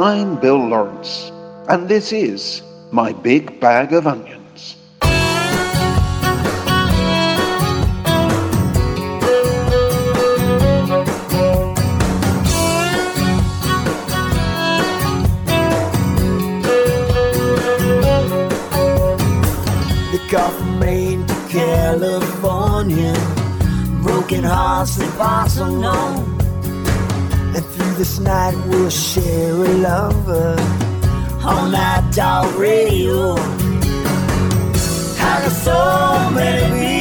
I'm Bill Lawrence, and this is My Big Bag of Onions. The car from Maine to California. Broken hearts that pass unknown. This night we'll share a lover on that dog radio. How can so many be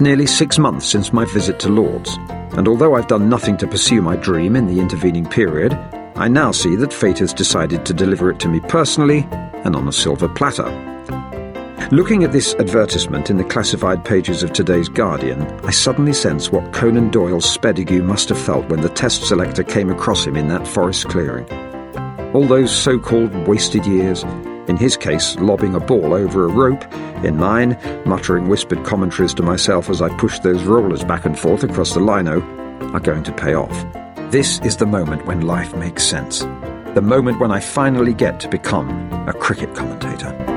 It's nearly six months since my visit to Lord's, and although I've done nothing to pursue my dream in the intervening period, I now see that fate has decided to deliver it to me personally and on a silver platter. Looking at this advertisement in the classified pages of today's Guardian, I suddenly sense what Conan Doyle's Spedegue must have felt when the test selector came across him in that forest clearing. All those so called wasted years, in his case, lobbing a ball over a rope, in mine, muttering whispered commentaries to myself as I pushed those rollers back and forth across the lino, are going to pay off. This is the moment when life makes sense. The moment when I finally get to become a cricket commentator.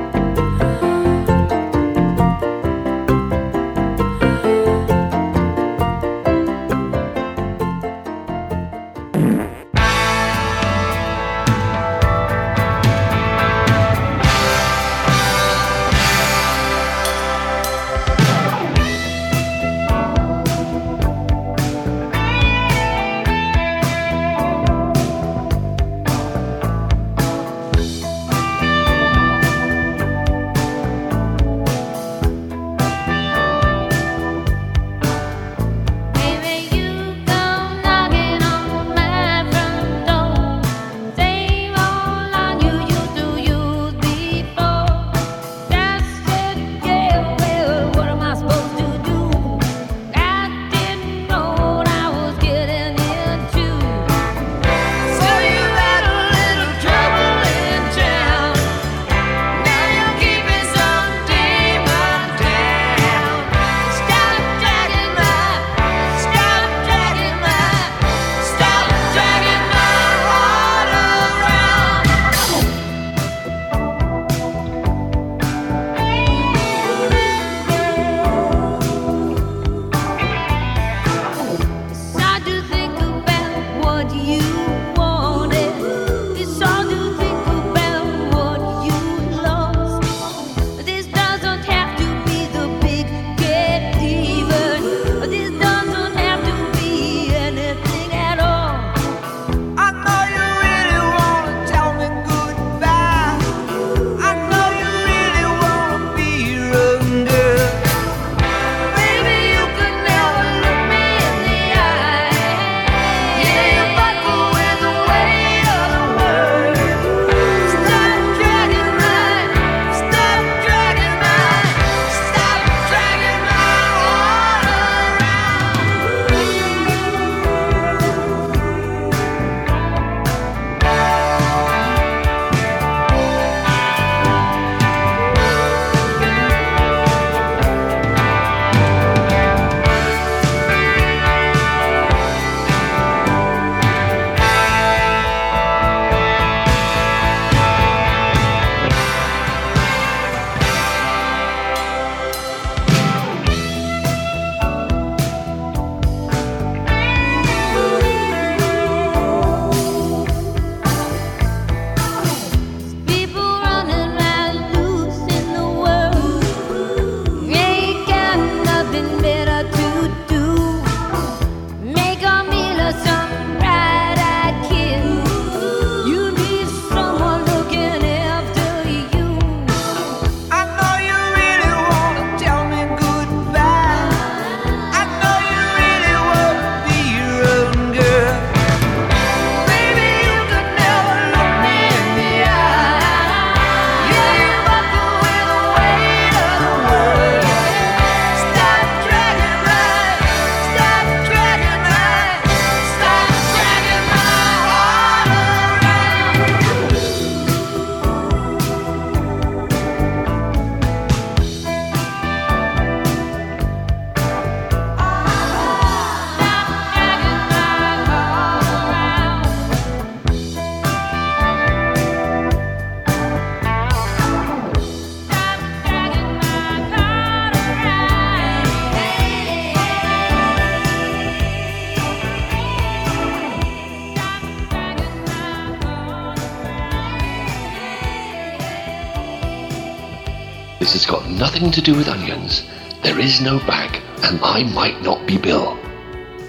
Nothing to do with onions. There is no bag, and I might not be Bill.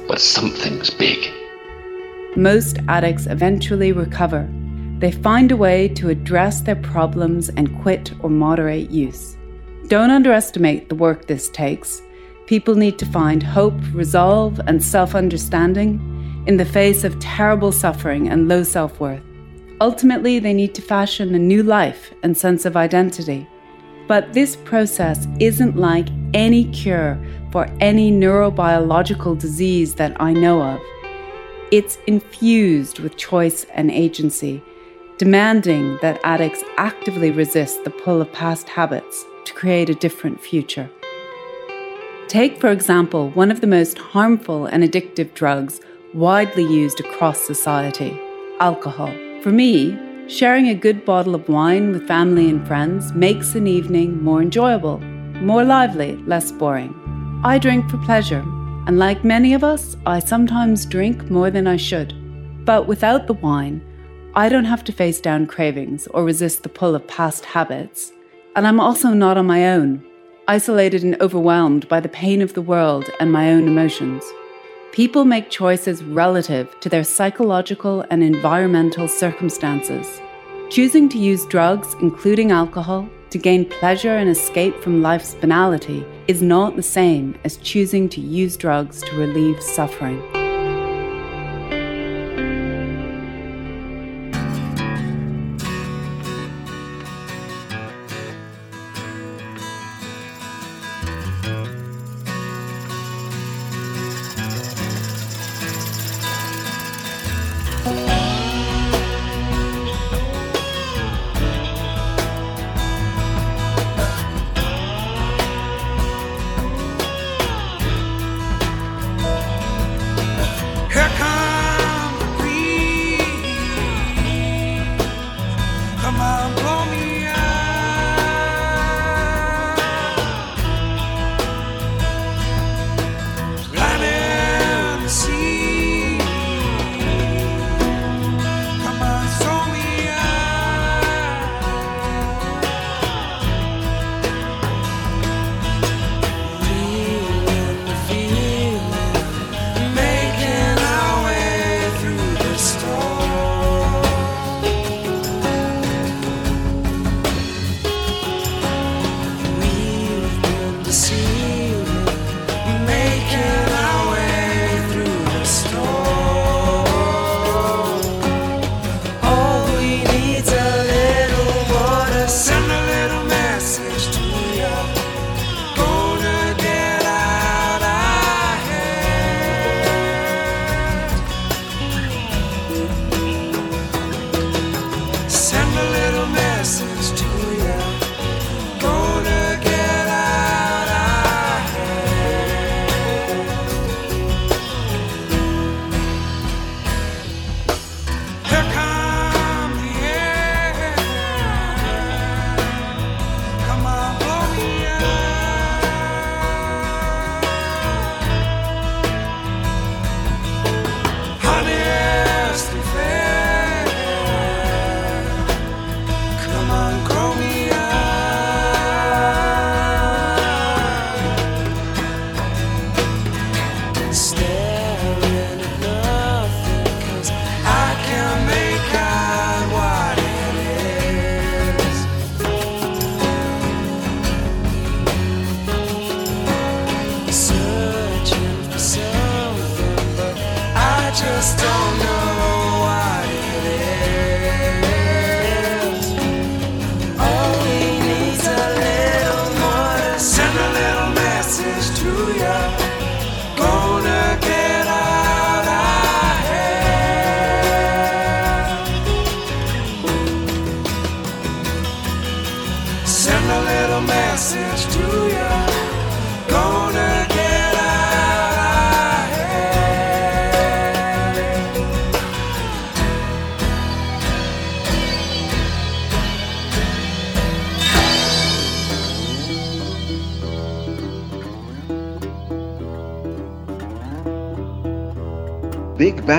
But something's big. Most addicts eventually recover. They find a way to address their problems and quit or moderate use. Don't underestimate the work this takes. People need to find hope, resolve, and self understanding in the face of terrible suffering and low self worth. Ultimately, they need to fashion a new life and sense of identity. But this process isn't like any cure for any neurobiological disease that I know of. It's infused with choice and agency, demanding that addicts actively resist the pull of past habits to create a different future. Take, for example, one of the most harmful and addictive drugs widely used across society alcohol. For me, sharing a good bottle of wine with family and friends makes an evening more enjoyable, more lively, less boring. I drink for pleasure, and like many of us, I sometimes drink more than I should. But without the wine, I don't have to face down cravings or resist the pull of past habits. And I'm also not on my own, isolated and overwhelmed by the pain of the world and my own emotions. People make choices relative to their psychological and environmental circumstances. Choosing to use drugs, including alcohol, to gain pleasure and escape from life's banality is not the same as choosing to use drugs to relieve suffering.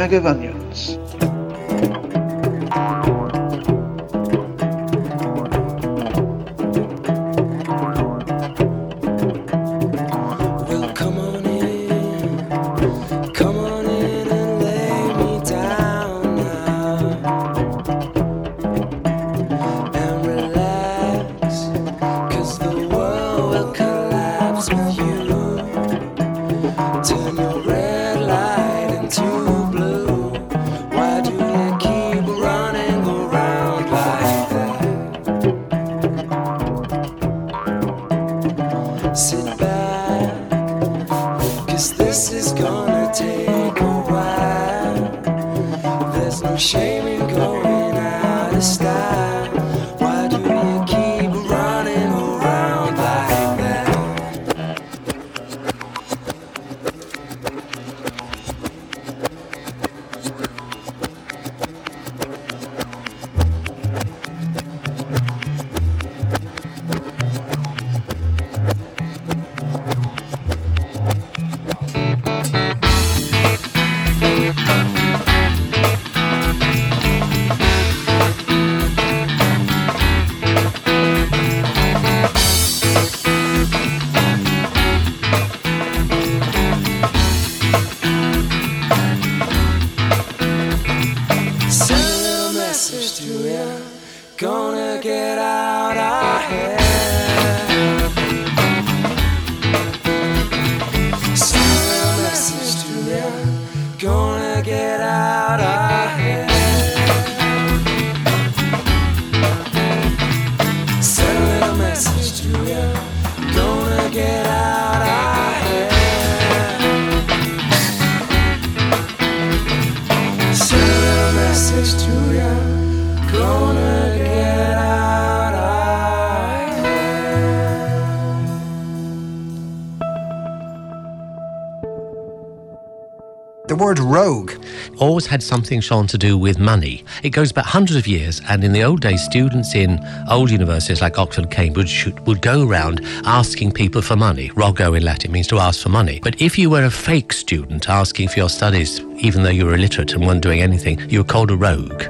Big bag The word rogue. always had something, Sean, to do with money. It goes back hundreds of years, and in the old days, students in old universities like Oxford Cambridge would go around asking people for money. Rogo in Latin means to ask for money. But if you were a fake student asking for your studies, even though you were illiterate and weren't doing anything, you were called a rogue.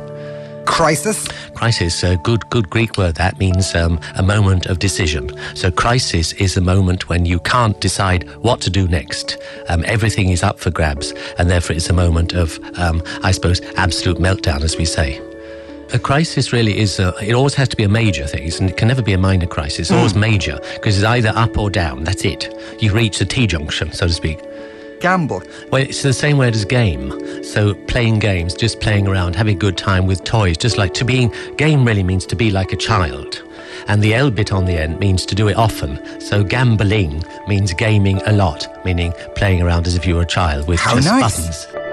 Crisis. Crisis, a good, good Greek word that means um, a moment of decision. So crisis is a moment when you can't decide what to do next. Um, everything is up for grabs, and therefore it's a moment of, um, I suppose, absolute meltdown, as we say. A crisis really is, a, it always has to be a major thing, and it can never be a minor crisis. It's always major, because it's either up or down, that's it. You reach the T junction, so to speak. Gamble. Well, it's the same word as game. So playing games, just playing around, having a good time with toys, just like to being game really means to be like a child. And the L bit on the end means to do it often. So gambling means gaming a lot, meaning playing around as if you were a child with How just nice. buttons.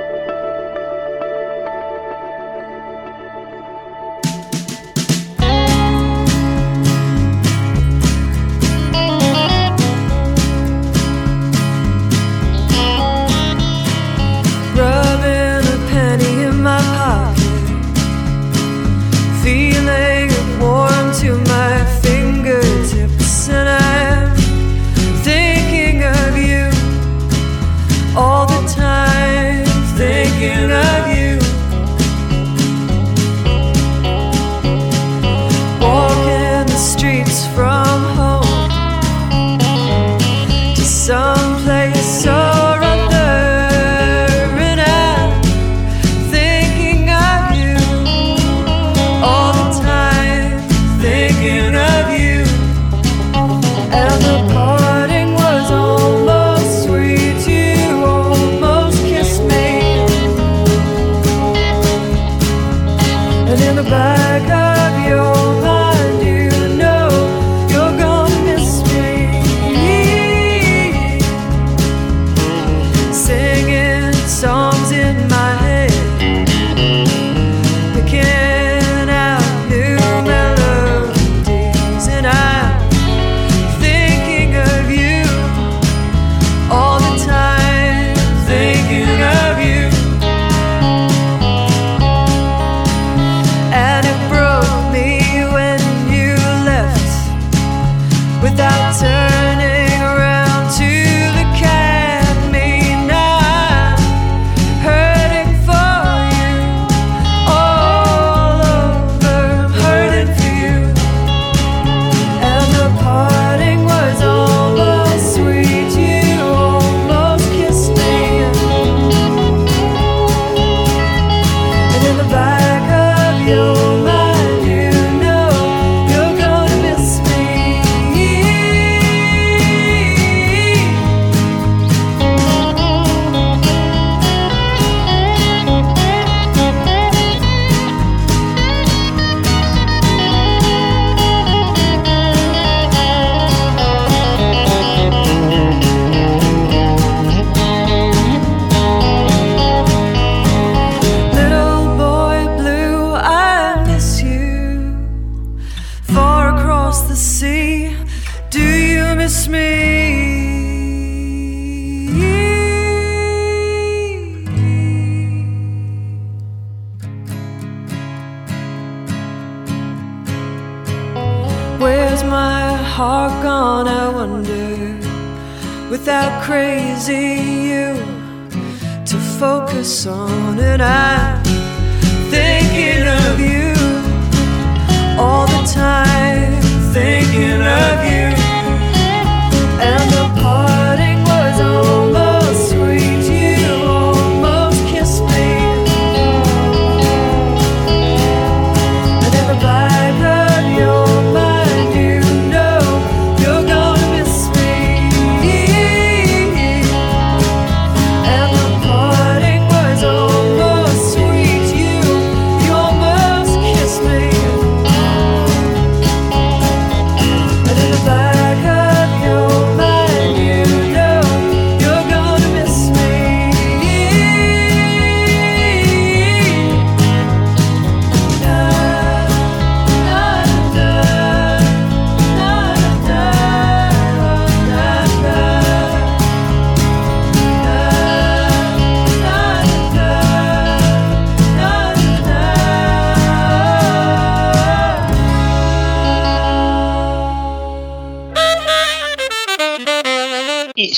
Focus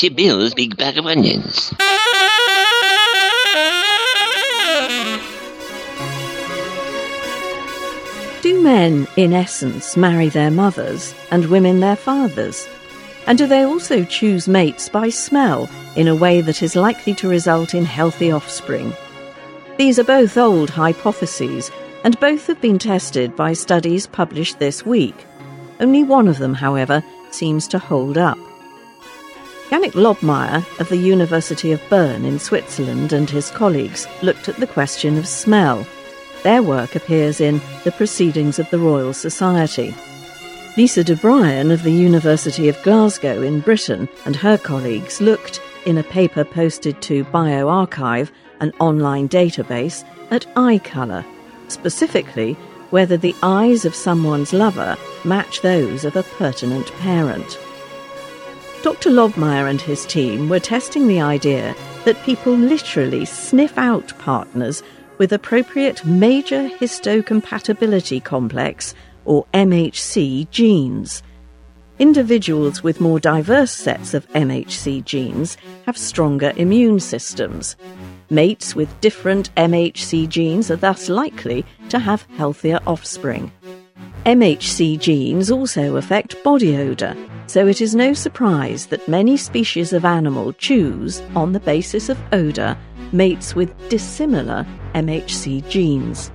Bill's big bag of onions. Do men, in essence, marry their mothers and women their fathers? And do they also choose mates by smell in a way that is likely to result in healthy offspring? These are both old hypotheses, and both have been tested by studies published this week. Only one of them, however, seems to hold up. Janek Lobmaier of the University of Bern in Switzerland and his colleagues looked at the question of smell. Their work appears in The Proceedings of the Royal Society. Lisa DeBruine of the University of Glasgow in Britain and her colleagues looked, in a paper posted to bioRxiv, an online database, at eye colour, specifically whether the eyes of someone's lover match those of a pertinent parent. Dr. Lobmaier and his team were testing the idea that people literally sniff out partners with appropriate major histocompatibility complex or MHC genes. Individuals with more diverse sets of MHC genes have stronger immune systems. Mates with different MHC genes are thus likely to have healthier offspring. MHC genes also affect body odour, so it is no surprise that many species of animal choose, on the basis of odour, mates with dissimilar MHC genes.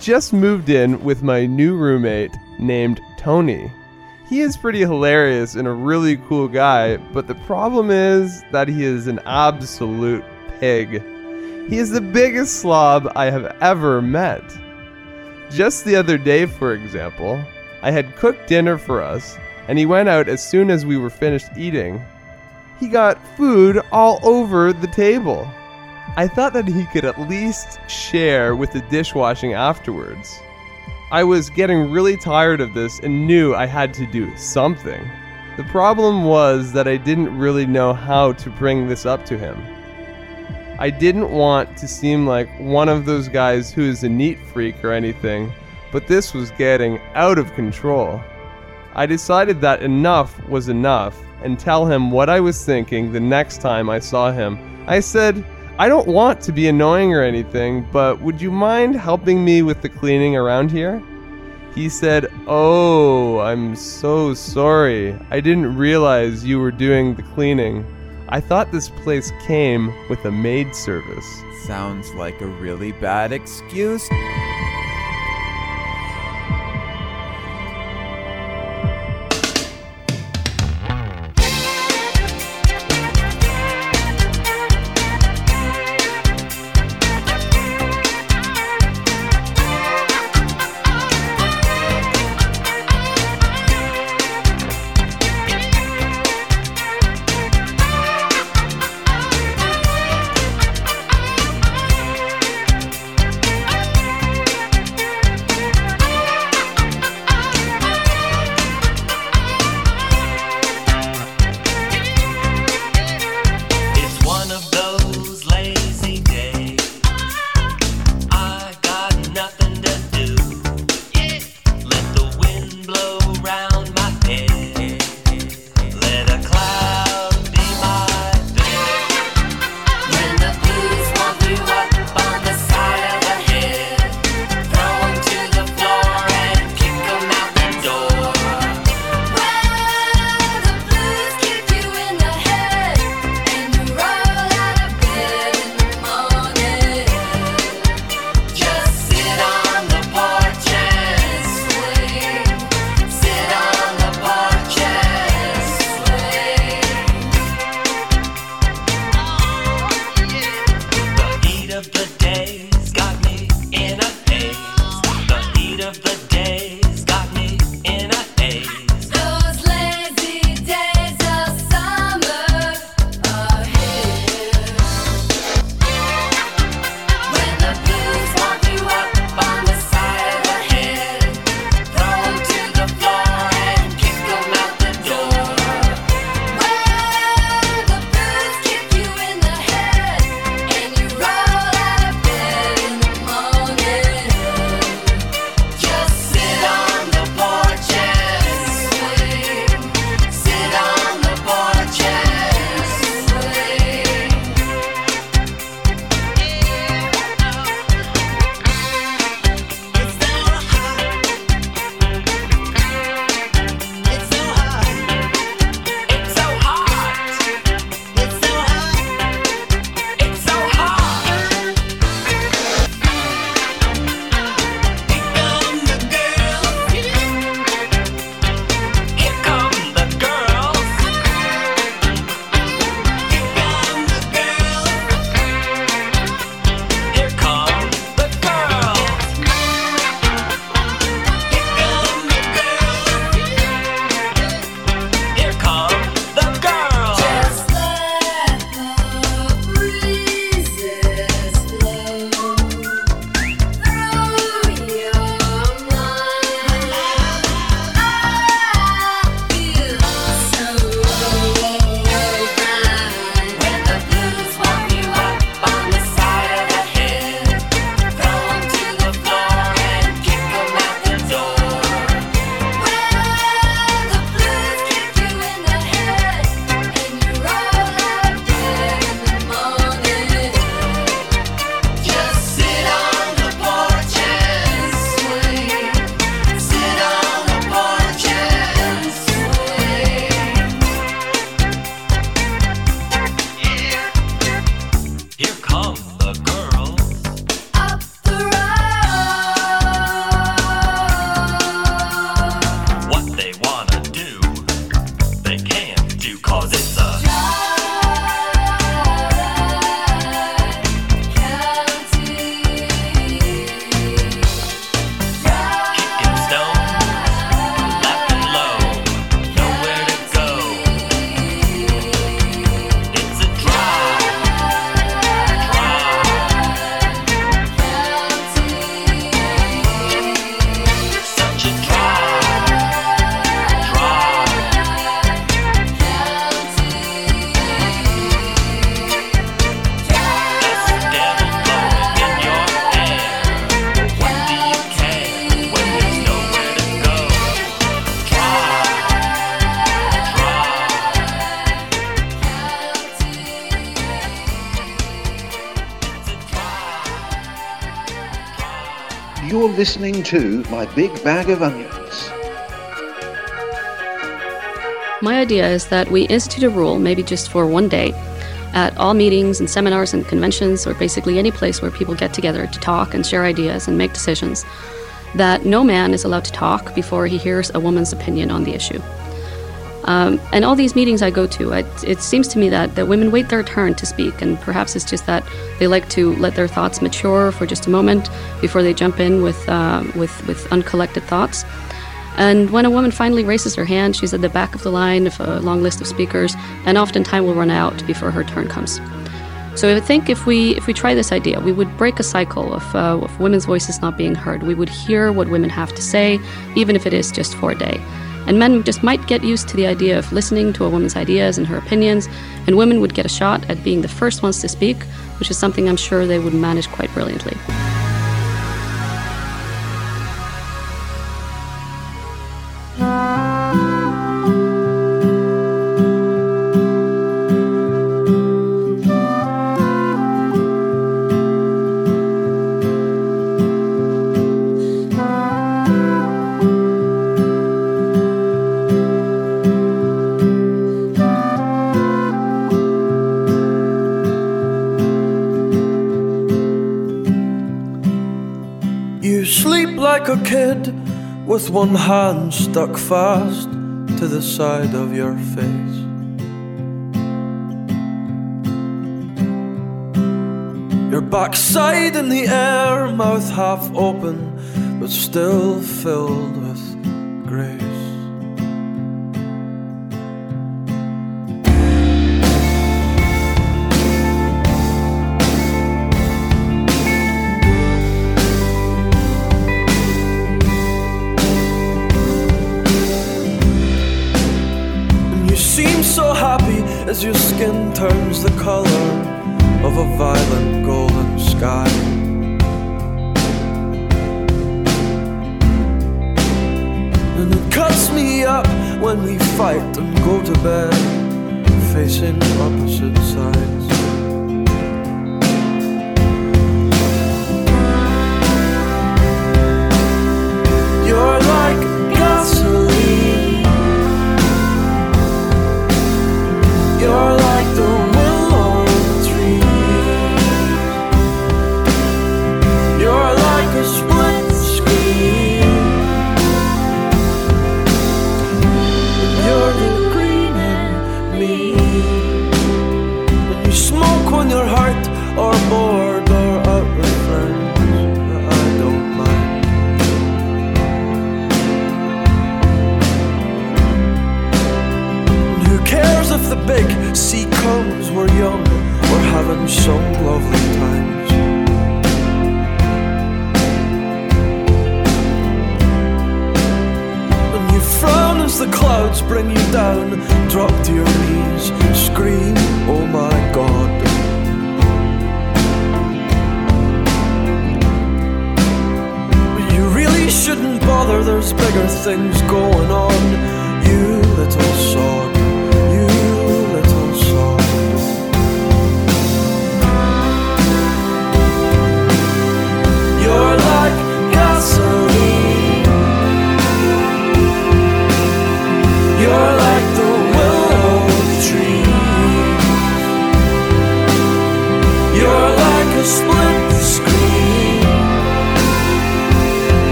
Just moved in with my new roommate named Tony. He is pretty hilarious and a really cool guy, but the problem is that he is an absolute pig. He is the biggest slob I have ever met. Just the other day, for example, I had cooked dinner for us, and he went out as soon as we were finished eating. He got food all over the table. I thought that he could at least share with the dishwashing afterwards. I was getting really tired of this and knew I had to do something. The problem was that I didn't really know how to bring this up to him. I didn't want to seem like one of those guys who is a neat freak or anything, but this was getting out of control. I decided that enough was enough and tell him what I was thinking the next time I saw him. I said, I don't want to be annoying or anything, but would you mind helping me with the cleaning around here? He said, Oh, I'm so sorry. I didn't realize you were doing the cleaning. I thought this place came with a maid service. Sounds like a really bad excuse. Listening to My Big Bag of Onions. My idea is that we institute a rule, maybe just for one day, at all meetings and seminars and conventions, or basically any place where people get together to talk and share ideas and make decisions, that no man is allowed to talk before he hears a woman's opinion on the issue. Um, and all these meetings I go to, it, it seems to me that, that women wait their turn to speak, and perhaps it's just that they like to let their thoughts mature for just a moment before they jump in with, uh, with, with uncollected thoughts. And when a woman finally raises her hand, she's at the back of the line of a long list of speakers, and often time will run out before her turn comes. So I think if we if we try this idea, we would break a cycle of, uh, of women's voices not being heard. We would hear what women have to say, even if it is just for a day. And men just might get used to the idea of listening to a woman's ideas and her opinions, and women would get a shot at being the first ones to speak, which is something I'm sure they would manage quite brilliantly. With one hand stuck fast to the side of your face. Your backside in the air, mouth half open, but still filled your skin turns the color of a violent golden sky. And it cuts me up when we fight and go to bed facing opposite sides.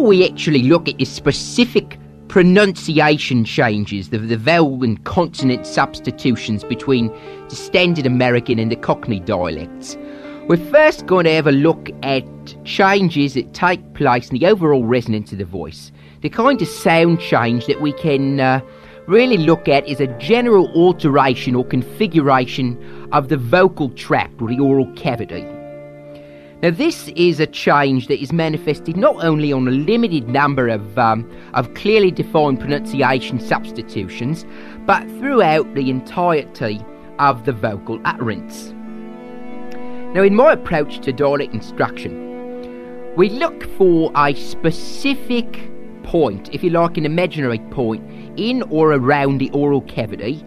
Before we actually look at the specific pronunciation changes, the, the vowel and consonant substitutions between the standard American and the Cockney dialects, we're first going to have a look at changes that take place in the overall resonance of the voice. The kind of sound change that we can uh, really look at is a general alteration or configuration of the vocal tract or the oral cavity. Now, this is a change that is manifested not only on a limited number of, um, of clearly defined pronunciation substitutions, but throughout the entirety of the vocal utterance. Now, in my approach to dialect instruction, we look for a specific point, if you like, an imaginary point, in or around the oral cavity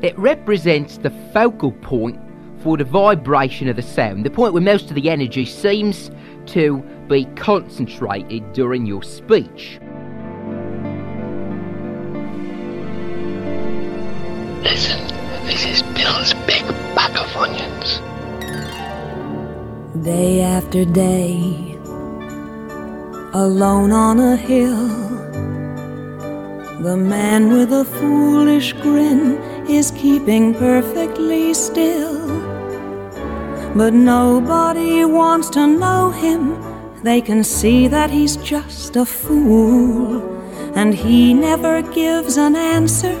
that represents the focal point for the vibration of the sound, the point where most of the energy seems to be concentrated during your speech. Listen, this is Bill's big bag of onions. Day after day, alone on a hill, the man with a foolish grin is keeping perfectly still. But nobody wants to know him. They can see that he's just a fool, and he never gives an answer.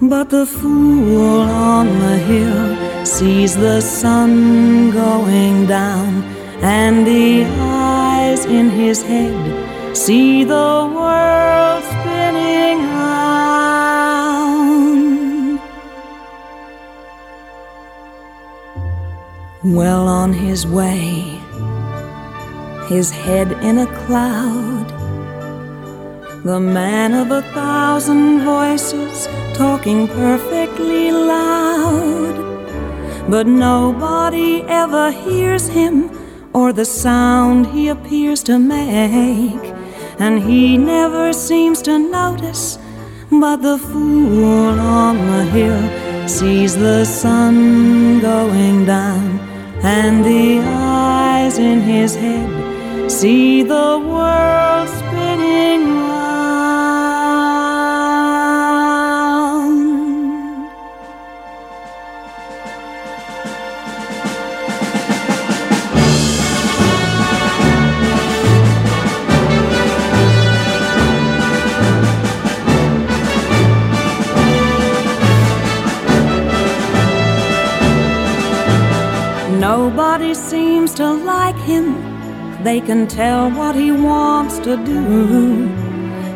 But the fool on the hill sees the sun going down, and the eyes in his head see the world Well on his way, his head in a cloud. The man of a thousand voices talking perfectly loud. But nobody ever hears him or the sound he appears to make. And he never seems to notice. But the fool on the hill sees the sun going down, and the eyes in his head see the world seems to like him. They can tell what he wants to do.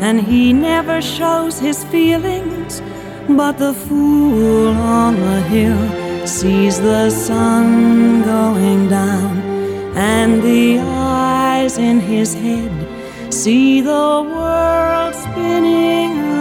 And he never shows his feelings. But the fool on the hill sees the sun going down. And the eyes in his head see the world spinning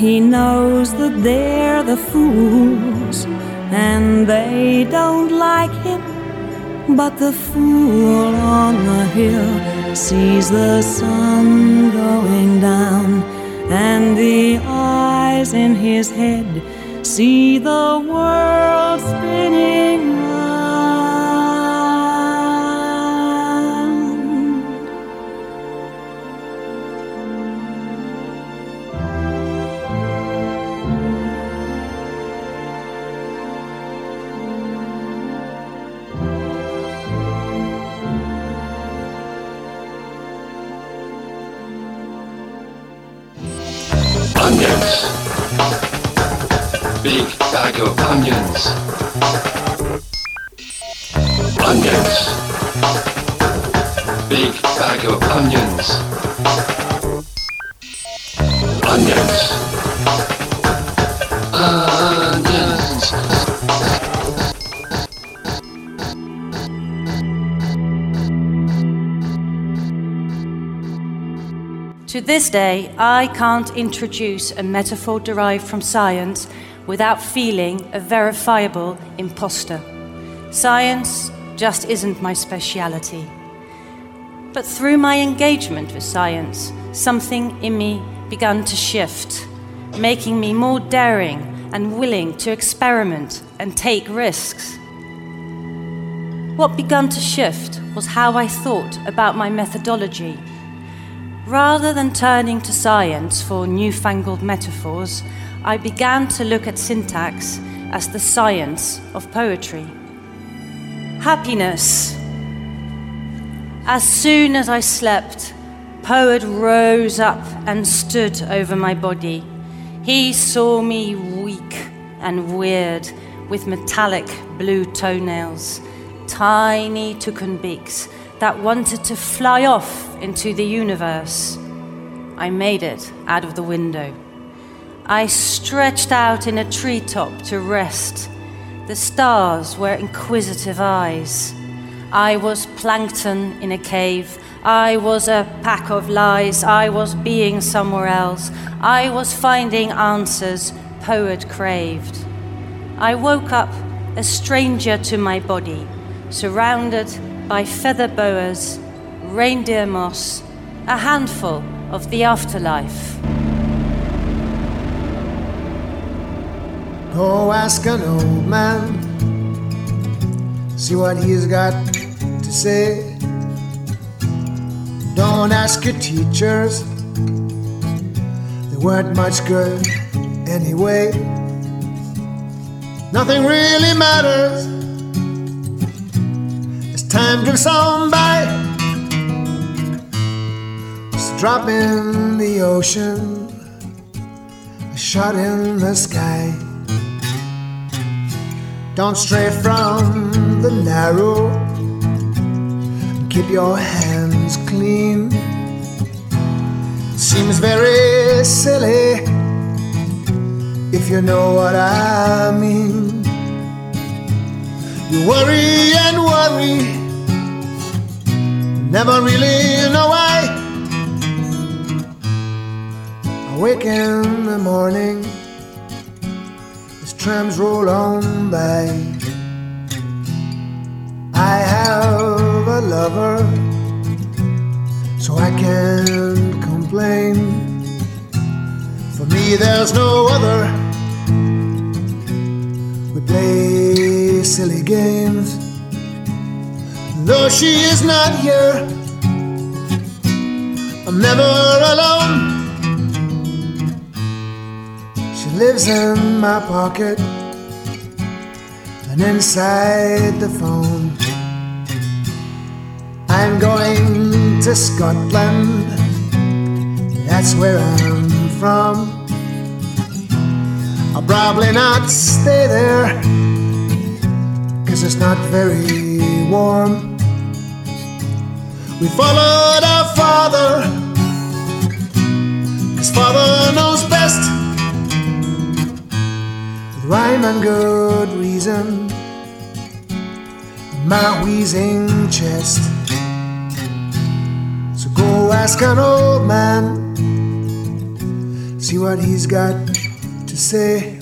He knows that they're the fools and they don't like him. But the fool on the hill sees the sun going down and the eyes in his head see the world spinning this day, I can't introduce a metaphor derived from science without feeling a verifiable imposter. Science just isn't my speciality. But through my engagement with science, something in me began to shift, making me more daring and willing to experiment and take risks. What began to shift was how I thought about my methodology. Rather than turning to science for newfangled metaphors, I began to look at syntax as the science of poetry. Happiness. As soon as I slept, Poet rose up and stood over my body. He saw me weak and weird with metallic blue toenails, tiny toucan beaks that wanted to fly off into the universe. I made it out of the window. I stretched out in a treetop to rest. The stars were inquisitive eyes. I was plankton in a cave. I was a pack of lies. I was being somewhere else. I was finding answers poet craved. I woke up a stranger to my body, surrounded by feather boas, reindeer moss, a handful of the afterlife. Go ask an old man, see what he's got to say. Don't ask your teachers, they weren't much good anyway. Nothing really matters time drifts on by. Just a drop in the ocean, a shot in the sky. Don't stray from the narrow. Keep your hands clean. Seems very silly if you know what I mean. You worry and worry, never really know why. I wake in the morning as trams roll on by. I have a lover, so I can't complain. For me, there's no other. We play silly games. Though she is not here, I'm never alone. She lives in my pocket and inside the phone. I'm going to Scotland, that's where I'm from. I'll probably not stay there, cause it's not very warm. We followed our father, cause father knows best. With rhyme and good reason, my wheezing chest. So go ask an old man, see what he's got to say.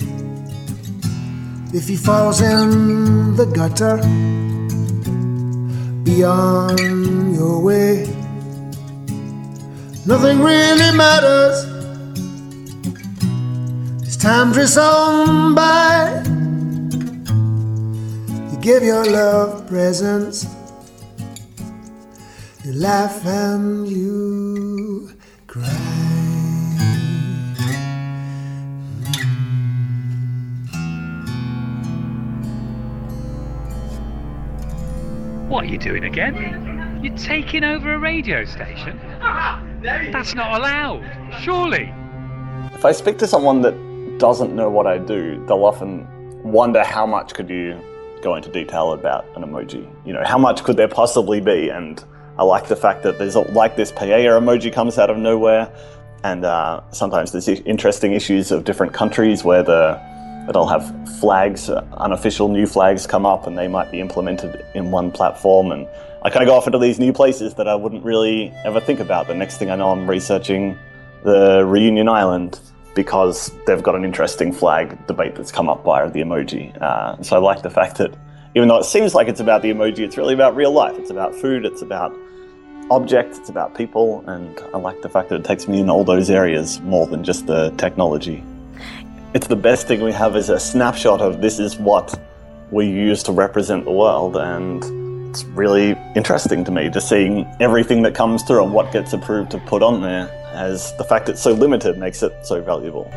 If he falls in the gutter, be Nothing really matters. As time drifts on by, you give your love presents. You laugh and you cry. What are you doing again? You're taking over a radio station? That's not allowed, surely. If I speak to someone that doesn't know what I do, they'll often wonder how much could you go into detail about an emoji. You know, how much could there possibly be? And I like the fact that there's a, like this paella emoji comes out of nowhere, and uh, sometimes there's interesting issues of different countries where the it'll have flags, uh, unofficial new flags come up, and they might be implemented in one platform. And I kind of go off into these new places that I wouldn't really ever think about. The next thing I know, I'm researching the Reunion Island because they've got an interesting flag debate that's come up via the emoji. Uh, so I like the fact that even though it seems like it's about the emoji, it's really about real life. It's about food, it's about objects, it's about people, and I like the fact that it takes me in all those areas more than just the technology. It's the best thing we have is a snapshot of this is what we use to represent the world, and it's really interesting to me just seeing everything that comes through and what gets approved to put on there as the fact it's so limited makes it so valuable.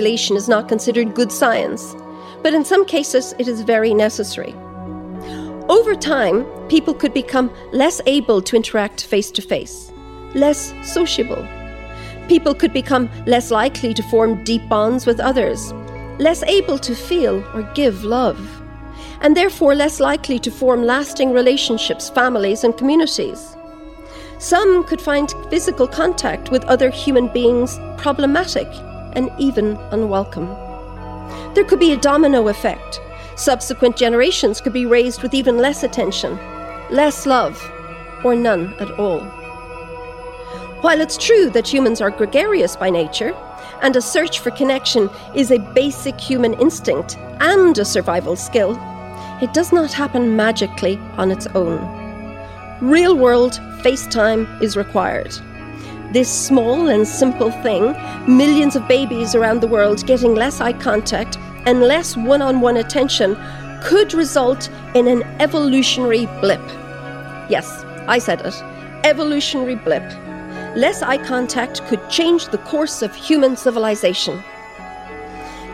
Is not considered good science, but in some cases it is very necessary. Over time, people could become less able to interact face to face, less sociable. People could become less likely to form deep bonds with others, less able to feel or give love, and therefore less likely to form lasting relationships, families, and communities. Some could find physical contact with other human beings problematic and even unwelcome. There could be a domino effect. Subsequent generations could be raised with even less attention, less love, or none at all. While it's true that humans are gregarious by nature, and a search for connection is a basic human instinct and a survival skill, it does not happen magically on its own. Real world FaceTime is required. This small and simple thing, millions of babies around the world getting less eye contact and less one on one attention, could result in an evolutionary blip. Yes, I said it evolutionary blip. Less eye contact could change the course of human civilization.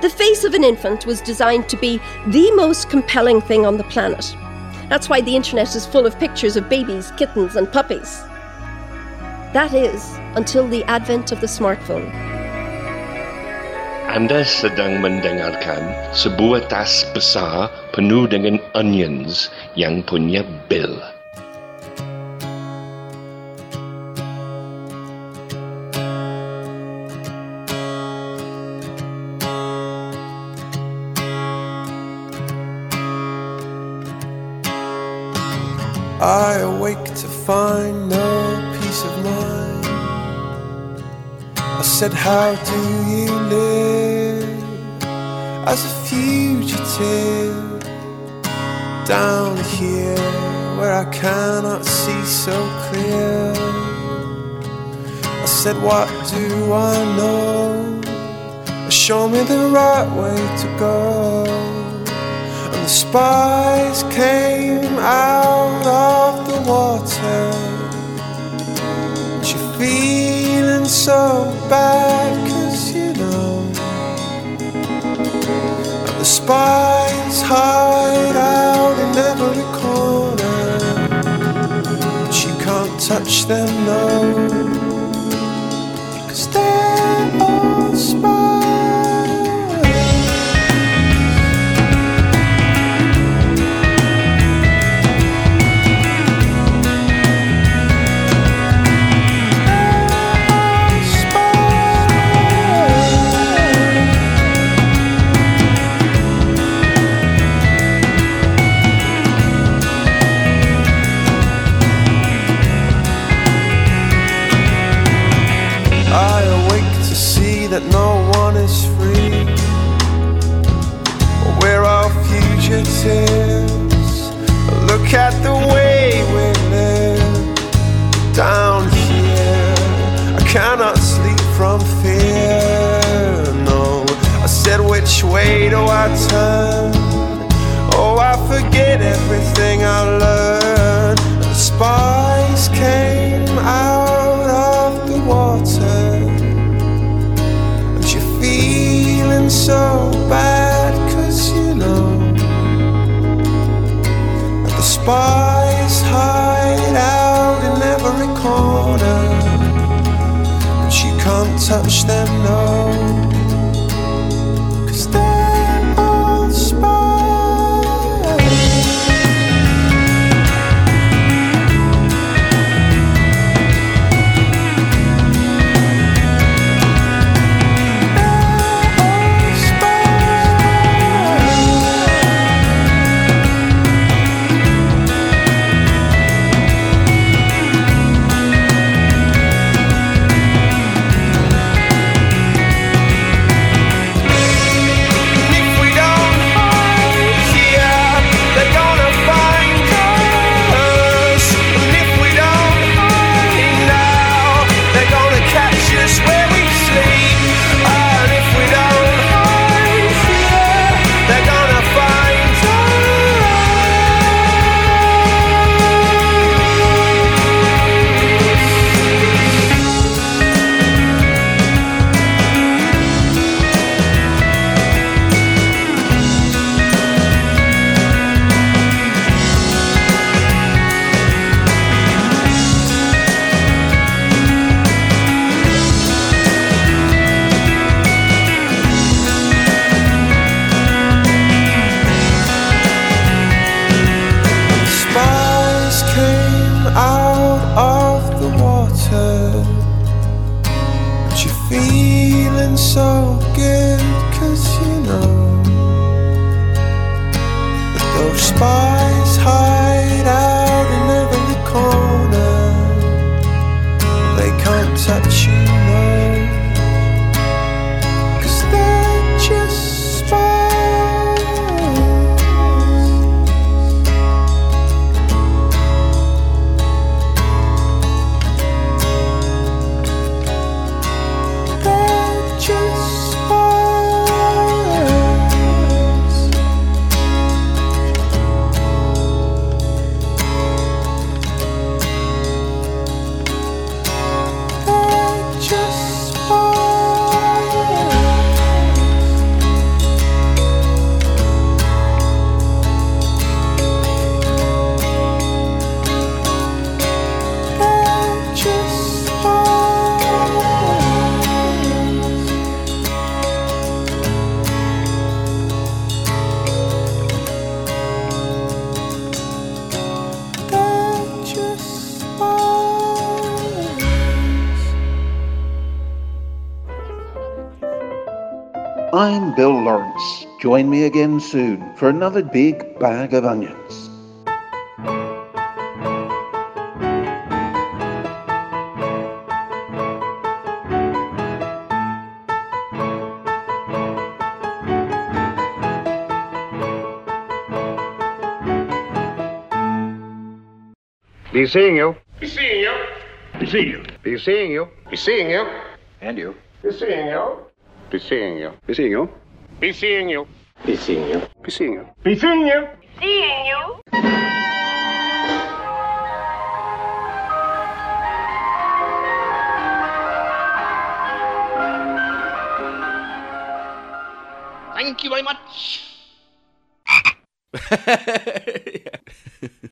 The face of an infant was designed to be the most compelling thing on the planet. That's why the internet is full of pictures of babies, kittens, and puppies. That is, until the advent of the smartphone. Anda sedang mendengarkan sebuah tas besar penuh dengan onions yang punya Bill. Said, How do you live as a fugitive down here where I cannot see so clear? I said, What do I know? Show me the right way to go. And the spies came out of the water. You're feeling so bad, cause you know. The spies hide out in every corner. But you can't touch them, no. Way do I turn? Oh, I forget everything I learned. The spies came out of the water. And you're feeling so bad, cause you know that the spies hide out in every corner. But you can't touch them, no. Join me again soon for another big bag of onions. Be seeing you. Be seeing you. Be seeing you. Be seeing you. Be seeing you. And you. Be seeing you. Be seeing you. Be seeing you. Be seeing you. Be seeing you. Be seeing you. Be seeing you. Seeing you. Thank you very much.